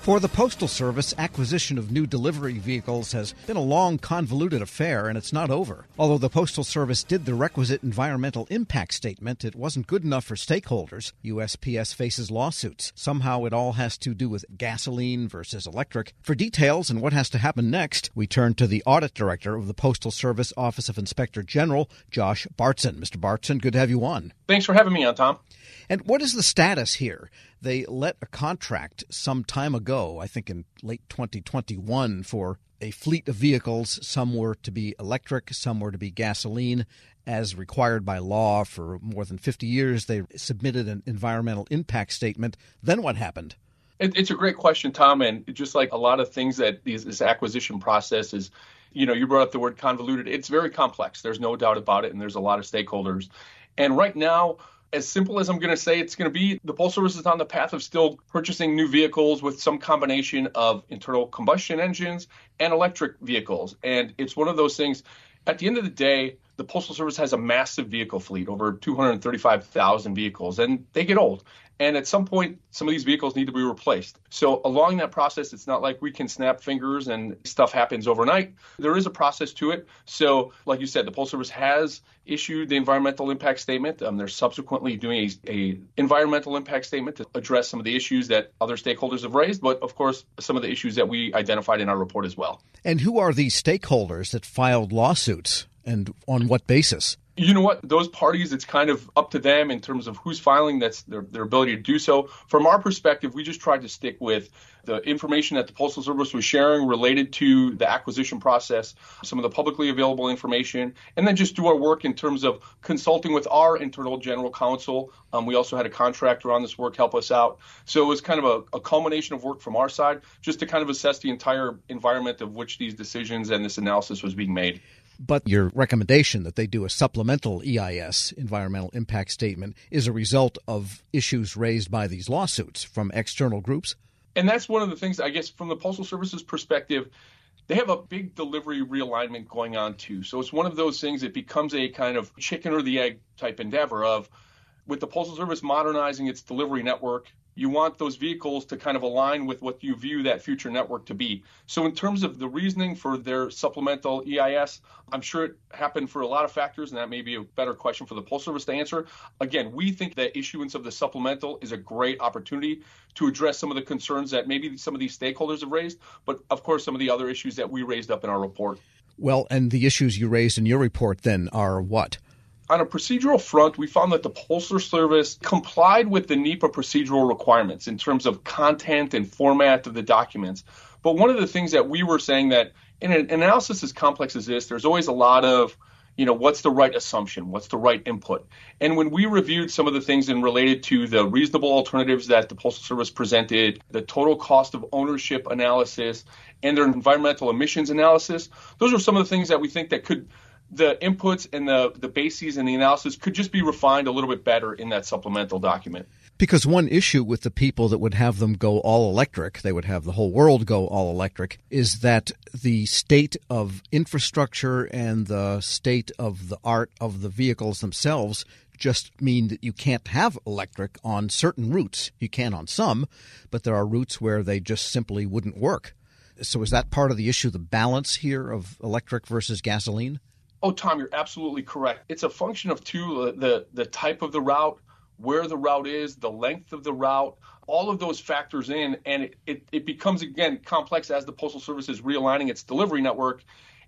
For the Postal Service, acquisition of new delivery vehicles has been a long, convoluted affair, and it's not over. Although the Postal Service did the requisite environmental impact statement, it wasn't good enough for stakeholders. USPS faces lawsuits. Somehow it all has to do with gasoline versus electric. For details and what has to happen next, we turn to the Audit Director of the Postal Service Office of Inspector General, Josh Bartzen. Mr. Bartzen, good to have you on. Thanks for having me on, Tom. And what is the status here? They let a contract some time ago, I think in late 2021, for a fleet of vehicles. Some were to be electric, some were to be gasoline. As required by law for more than 50 years, they submitted an environmental impact statement. Then what happened? it's a great question, Tom. And just like a lot of things that this acquisition process is, you know, you brought up the word convoluted. It's very complex. There's no doubt about it. And there's a lot of stakeholders. And right now, as simple as I'm going to say, it's going to be the Postal Service is on the path of still purchasing new vehicles with some combination of internal combustion engines and electric vehicles. And it's one of those things, at the end of the day, the Postal Service has a massive vehicle fleet, over 235,000 vehicles, and they get old. And at some point, some of these vehicles need to be replaced. So, along that process, it's not like we can snap fingers and stuff happens overnight. There is a process to it. So, like you said, the Postal Service has issued the environmental impact statement. Um, they're subsequently doing a, a, environmental impact statement to address some of the issues that other stakeholders have raised, but of course, some of the issues that we identified in our report as well. And who are these stakeholders that filed lawsuits? And on what basis? You know what? Those parties, it's kind of up to them in terms of who's filing. That's their, their ability to do so. From our perspective, we just tried to stick with the information that the Postal Service was sharing related to the acquisition process, some of the publicly available information, and then just do our work in terms of consulting with our internal general counsel. Um, we also had a contractor on this work help us out. So it was kind of a, a culmination of work from our side just to kind of assess the entire environment of which these decisions and this analysis was being made. But your recommendation that they do a supplemental EIS, environmental impact statement, is a result of issues raised by these lawsuits from external groups? And that's one of the things, I guess, from the Postal Service's perspective, they have a big delivery realignment going on too. So it's one of those things that becomes a kind of chicken or the egg type endeavor of with the Postal Service modernizing its delivery network, you want those vehicles to kind of align with what you view that future network to be. So, in terms of the reasoning for their supplemental EIS, I'm sure it happened for a lot of factors, and that may be a better question for the Postal Service to answer. Again, we think that issuance of the supplemental is a great opportunity to address some of the concerns that maybe some of these stakeholders have raised, but of course, some of the other issues that we raised up in our report. Well, and the issues you raised in your report then are what? On a procedural front, we found that the Postal Service complied with the NEPA procedural requirements in terms of content and format of the documents. But one of the things that we were saying that in an analysis as complex as this, there's always a lot of you know what's the right assumption what's the right input and when we reviewed some of the things and related to the reasonable alternatives that the postal service presented the total cost of ownership analysis and their environmental emissions analysis those are some of the things that we think that could the inputs and the, the bases and the analysis could just be refined a little bit better in that supplemental document. Because one issue with the people that would have them go all electric, they would have the whole world go all electric, is that the state of infrastructure and the state of the art of the vehicles themselves just mean that you can't have electric on certain routes. You can on some, but there are routes where they just simply wouldn't work. So is that part of the issue, the balance here of electric versus gasoline? Oh, Tom, you're absolutely correct. It's a function of two the the type of the route, where the route is, the length of the route, all of those factors in, and it, it, it becomes again complex as the Postal Service is realigning its delivery network.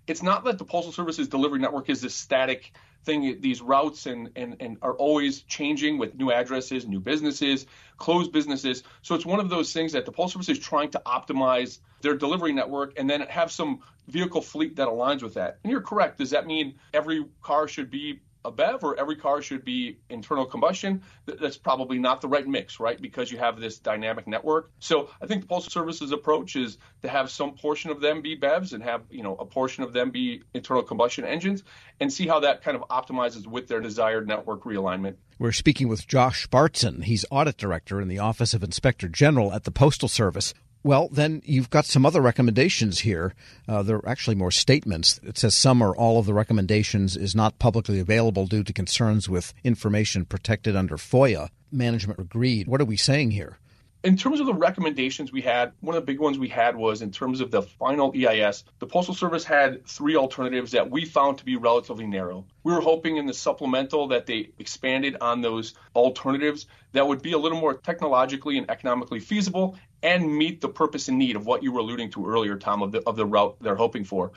It's not that the Postal Service's delivery network is this static thing. These routes and, and, and are always changing with new addresses, new businesses, closed businesses. So it's one of those things that the Postal Service is trying to optimize their delivery network and then have some vehicle fleet that aligns with that. And you're correct. Does that mean every car should be a BEV or every car should be internal combustion, that's probably not the right mix, right? Because you have this dynamic network. So I think the Postal Service's approach is to have some portion of them be BEVs and have, you know, a portion of them be internal combustion engines and see how that kind of optimizes with their desired network realignment. We're speaking with Josh Bartzen. He's audit director in the Office of Inspector General at the Postal Service. Well, then you've got some other recommendations here. Uh, there are actually more statements. It says some or all of the recommendations is not publicly available due to concerns with information protected under FOIA. Management agreed. What are we saying here? In terms of the recommendations we had, one of the big ones we had was in terms of the final EIS, the Postal Service had three alternatives that we found to be relatively narrow. We were hoping in the supplemental that they expanded on those alternatives that would be a little more technologically and economically feasible and meet the purpose and need of what you were alluding to earlier, Tom, of the, of the route they're hoping for.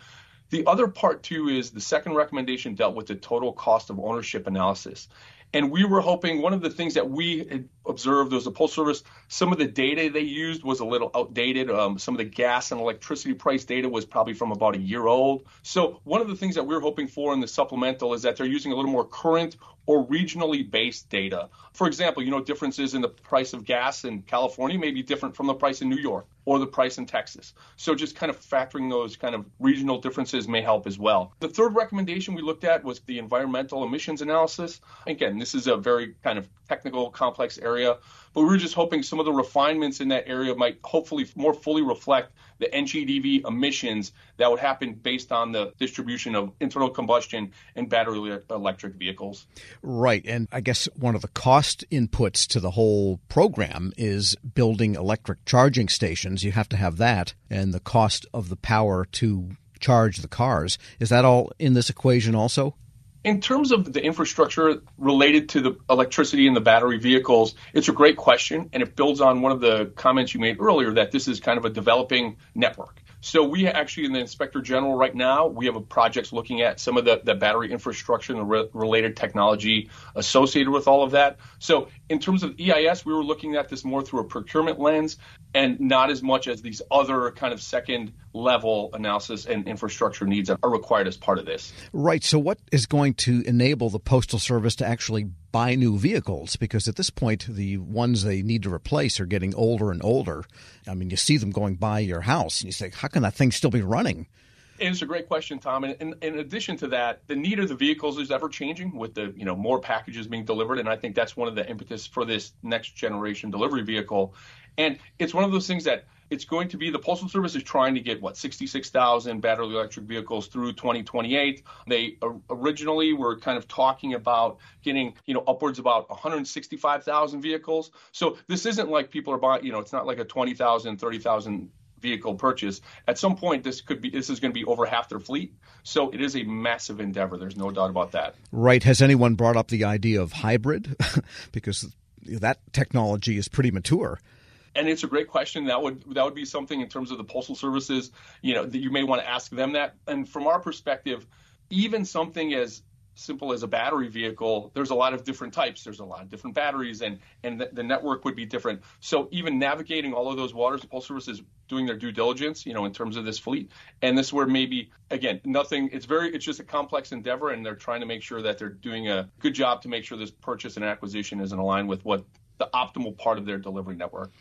The other part, too, is the second recommendation dealt with the total cost of ownership analysis. And we were hoping one of the things that we observed was a Postal Service, some of the data they used was a little outdated. Um, some of the gas and electricity price data was probably from about a year old. So, one of the things that we're hoping for in the supplemental is that they're using a little more current or regionally based data. For example, you know, differences in the price of gas in California may be different from the price in New York or the price in Texas. So just kind of factoring those kind of regional differences may help as well. The third recommendation we looked at was the environmental emissions analysis. Again, this is a very kind of technical, complex area, but we were just hoping some of the refinements in that area might hopefully more fully reflect the NGDV emissions that would happen based on the distribution of internal combustion and battery electric vehicles. Right. And I guess one of the cost inputs to the whole program is building electric charging stations. You have to have that and the cost of the power to charge the cars. Is that all in this equation also? In terms of the infrastructure related to the electricity and the battery vehicles, it's a great question, and it builds on one of the comments you made earlier that this is kind of a developing network. So we actually in the Inspector General right now, we have a projects looking at some of the, the battery infrastructure and the re- related technology associated with all of that. So in terms of EIS, we were looking at this more through a procurement lens and not as much as these other kind of second level analysis and infrastructure needs that are required as part of this. Right. So what is going to enable the Postal Service to actually buy new vehicles because at this point the ones they need to replace are getting older and older. I mean, you see them going by your house and you say, how can that thing still be running? It's a great question, Tom. And in, in, addition to that, the need of the vehicles is ever changing with the you know more packages being delivered, and I think that's one of the impetus for this next generation delivery vehicle. And it's one of those things that it's going to be the Postal Service is trying to get what 66,000 battery electric vehicles through 2028. They originally were kind of talking about getting you know upwards about 165,000 vehicles. So this isn't like people are buying you know it's not like a 20,000 30,000 vehicle purchase. At some point, this could be this is going to be over half their fleet. So it is a massive endeavor. There's no doubt about that. Right? Has anyone brought up the idea of hybrid? because that technology is pretty mature and it's a great question. That would that would be something in terms of the postal services, you know, that you may want to ask them that. And from our perspective, even something as simple as a battery vehicle, there's a lot of different types. There's a lot of different batteries, and and the, the network would be different. So even navigating all of those waters, the Postal Service is doing their due diligence, you know, in terms of this fleet. And this is where maybe again nothing. It's very it's just a complex endeavor, and they're trying to make sure that they're doing a good job to make sure this purchase and acquisition is in line with what the optimal part of their delivery network.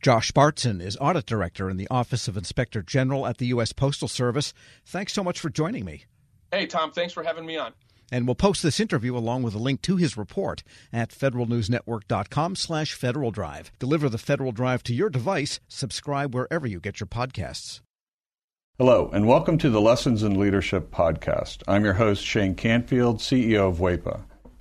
Josh Bartzen is Audit Director in the Office of Inspector General at the U.S. Postal Service. Thanks so much for joining me. Hey, Tom, thanks for having me on. And we'll post this interview along with a link to his report at federalnewsnetwork.com slash Federal Drive. Deliver the Federal Drive to your device. Subscribe wherever you get your podcasts. Hello, and welcome to the Lessons in Leadership podcast. I'm your host, Shane Canfield, CEO of WEPA.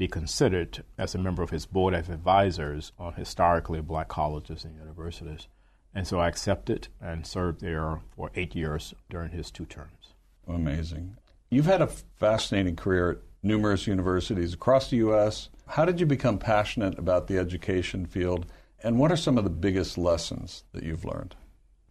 be considered as a member of his board of advisors on historically black colleges and universities. And so I accepted and served there for eight years during his two terms. Amazing. You've had a fascinating career at numerous universities across the U.S. How did you become passionate about the education field, and what are some of the biggest lessons that you've learned?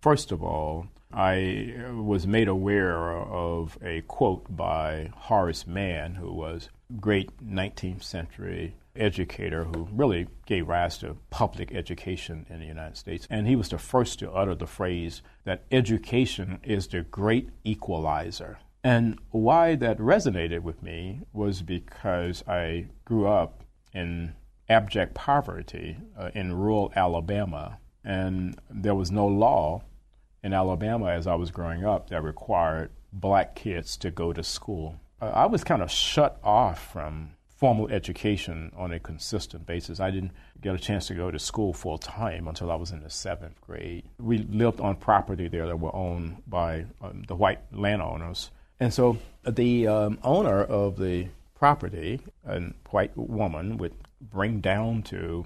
First of all, I was made aware of a quote by Horace Mann, who was a great 19th century educator who really gave rise to public education in the United States. And he was the first to utter the phrase that education is the great equalizer. And why that resonated with me was because I grew up in abject poverty uh, in rural Alabama, and there was no law in Alabama as I was growing up that required black kids to go to school. I was kind of shut off from formal education on a consistent basis. I didn't get a chance to go to school full time until I was in the seventh grade. We lived on property there that were owned by um, the white landowners. And so the um, owner of the property, a white woman, would bring down to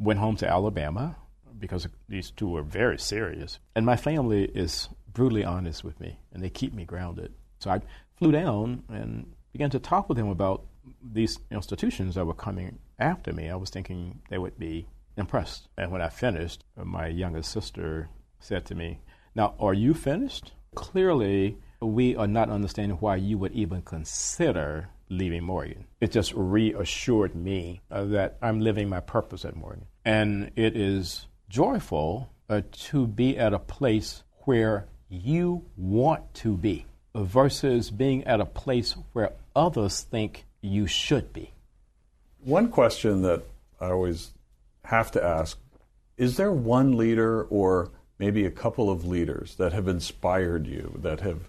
went home to Alabama because these two were very serious. And my family is brutally honest with me, and they keep me grounded. So I flew down and began to talk with them about these institutions that were coming after me. I was thinking they would be impressed. And when I finished, my youngest sister said to me, Now, are you finished? Clearly, we are not understanding why you would even consider leaving Morgan. It just reassured me that I'm living my purpose at Morgan. And it is joyful uh, to be at a place where you want to be versus being at a place where others think you should be. One question that I always have to ask is there one leader or maybe a couple of leaders that have inspired you, that have